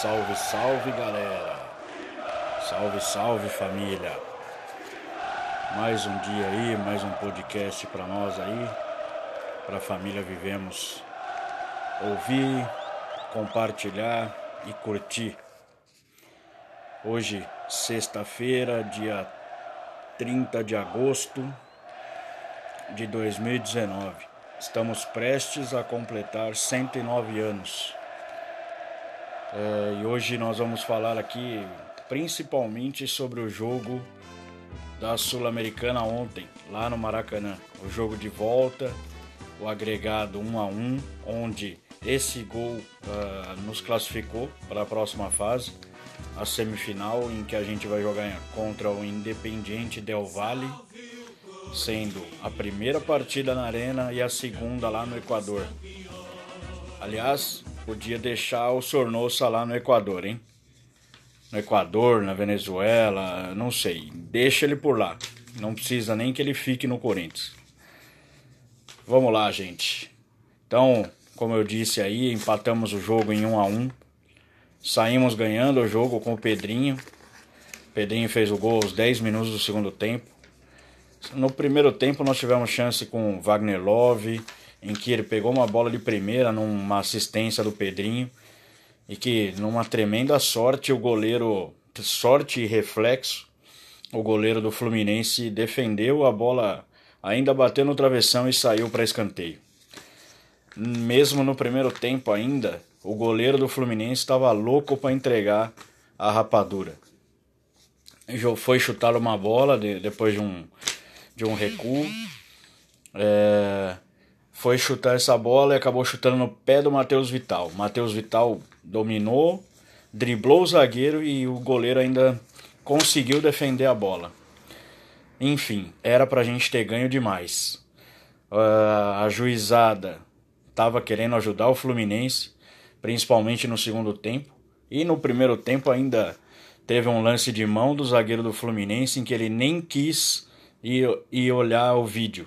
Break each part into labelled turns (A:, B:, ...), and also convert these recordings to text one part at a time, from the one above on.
A: Salve, salve galera! Salve, salve família! Mais um dia aí, mais um podcast para nós aí, para a família Vivemos ouvir, compartilhar e curtir. Hoje, sexta-feira, dia 30 de agosto de 2019. Estamos prestes a completar 109 anos. É, e hoje nós vamos falar aqui principalmente sobre o jogo da Sul-Americana ontem, lá no Maracanã. O jogo de volta, o agregado 1 a 1, onde esse gol uh, nos classificou para a próxima fase, a semifinal em que a gente vai jogar contra o Independiente Del Valle sendo a primeira partida na Arena e a segunda lá no Equador. Aliás, podia deixar o Sornosa lá no Equador, hein? No Equador, na Venezuela, não sei. Deixa ele por lá. Não precisa nem que ele fique no Corinthians. Vamos lá, gente. Então, como eu disse aí, empatamos o jogo em 1 a 1. Saímos ganhando o jogo com o Pedrinho. O Pedrinho fez o gol aos 10 minutos do segundo tempo. No primeiro tempo nós tivemos chance com Wagner Love, em que ele pegou uma bola de primeira numa assistência do Pedrinho e que numa tremenda sorte o goleiro, sorte e reflexo, o goleiro do Fluminense defendeu a bola, ainda bateu no travessão e saiu para escanteio. Mesmo no primeiro tempo ainda, o goleiro do Fluminense estava louco para entregar a rapadura. Foi chutar uma bola depois de um de um recuo. Foi chutar essa bola e acabou chutando no pé do Matheus Vital. Matheus Vital dominou, driblou o zagueiro e o goleiro ainda conseguiu defender a bola. Enfim, era pra gente ter ganho demais. Uh, a juizada estava querendo ajudar o Fluminense, principalmente no segundo tempo. E no primeiro tempo ainda teve um lance de mão do zagueiro do Fluminense em que ele nem quis e, e olhar o vídeo.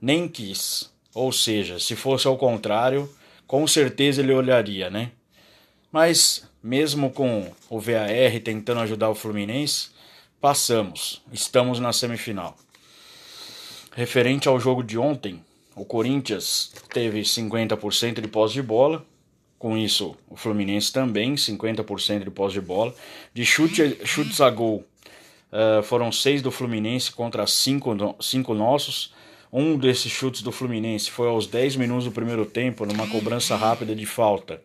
A: Nem quis. Ou seja, se fosse ao contrário, com certeza ele olharia, né? Mas, mesmo com o VAR tentando ajudar o Fluminense, passamos. Estamos na semifinal. Referente ao jogo de ontem, o Corinthians teve 50% de posse de bola. Com isso, o Fluminense também, 50% de posse de bola. De chute, chutes a gol, Uh, foram seis do Fluminense contra cinco, cinco nossos. Um desses chutes do Fluminense foi aos 10 minutos do primeiro tempo, numa cobrança rápida de falta,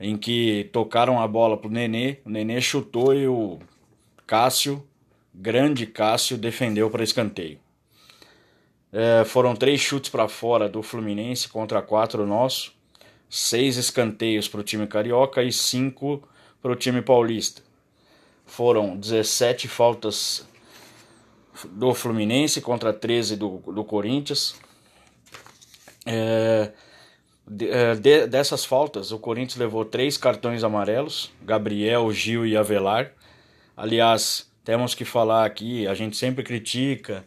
A: em que tocaram a bola pro Nenê. O Nenê chutou e o Cássio, grande Cássio, defendeu para escanteio. Uh, foram três chutes para fora do Fluminense contra quatro nossos. Seis escanteios para o time carioca e cinco para o time paulista foram 17 faltas do Fluminense contra 13 do, do Corinthians. É, é, de, dessas faltas, o Corinthians levou três cartões amarelos: Gabriel, Gil e Avelar. Aliás, temos que falar aqui: a gente sempre critica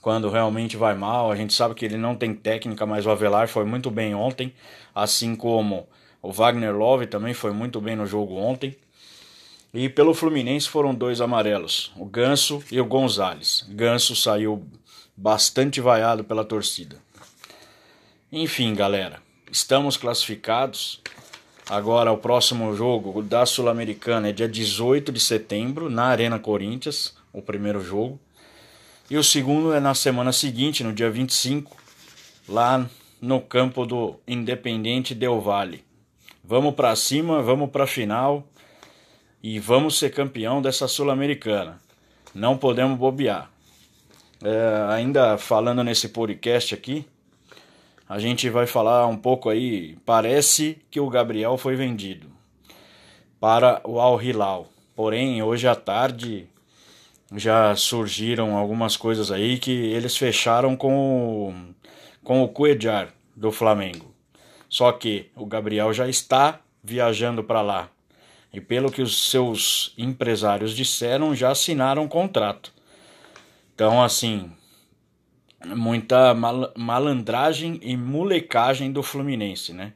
A: quando realmente vai mal. A gente sabe que ele não tem técnica, mas o Avelar foi muito bem ontem, assim como o Wagner Love também foi muito bem no jogo ontem. E pelo Fluminense foram dois amarelos, o Ganso e o Gonzalez. Ganso saiu bastante vaiado pela torcida. Enfim, galera, estamos classificados. Agora o próximo jogo da Sul-Americana é dia 18 de setembro, na Arena Corinthians, o primeiro jogo. E o segundo é na semana seguinte, no dia 25, lá no campo do Independente Del Valle. Vamos para cima, vamos para a final e vamos ser campeão dessa Sul-Americana. Não podemos bobear. É, ainda falando nesse podcast aqui, a gente vai falar um pouco aí. Parece que o Gabriel foi vendido para o Al Hilal. Porém, hoje à tarde já surgiram algumas coisas aí que eles fecharam com o, com o Cuejar do Flamengo. Só que o Gabriel já está viajando para lá e pelo que os seus empresários disseram, já assinaram um contrato. Então, assim, muita mal malandragem e molecagem do Fluminense, né?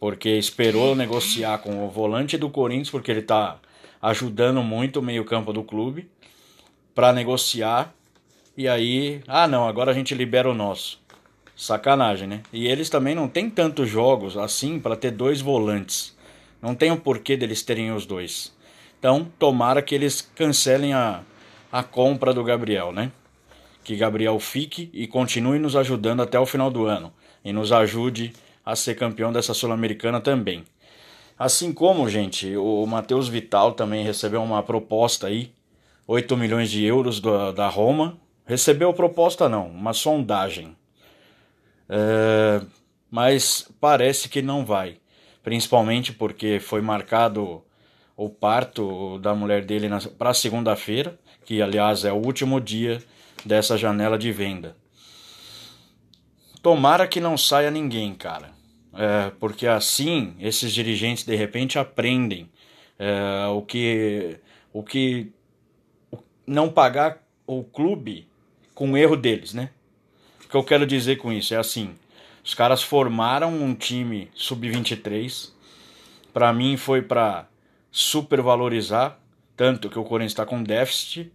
A: porque esperou negociar com o volante do Corinthians, porque ele está ajudando muito o meio-campo do clube para negociar. E aí, ah, não, agora a gente libera o nosso. Sacanagem, né? E eles também não têm tantos jogos assim para ter dois volantes. Não tem o porquê deles terem os dois. Então, tomara que eles cancelem a, a compra do Gabriel, né? Que Gabriel fique e continue nos ajudando até o final do ano. E nos ajude a ser campeão dessa Sul-Americana também. Assim como, gente, o Matheus Vital também recebeu uma proposta aí, 8 milhões de euros da, da Roma. Recebeu proposta não, uma sondagem. É, mas parece que não vai. Principalmente porque foi marcado o parto da mulher dele para segunda-feira, que aliás é o último dia dessa janela de venda. Tomara que não saia ninguém, cara. É, porque assim esses dirigentes de repente aprendem é, o que o que não pagar o clube com o erro deles, né? O que eu quero dizer com isso é assim: os caras formaram um time sub-23. Para mim foi para supervalorizar, tanto que o Corinthians está com déficit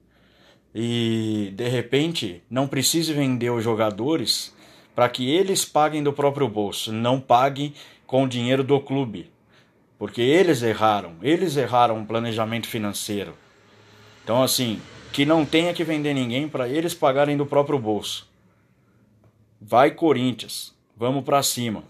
A: e de repente não precise vender os jogadores para que eles paguem do próprio bolso, não paguem com o dinheiro do clube. Porque eles erraram, eles erraram o planejamento financeiro. Então, assim, que não tenha que vender ninguém para eles pagarem do próprio bolso. Vai Corinthians, vamos para cima.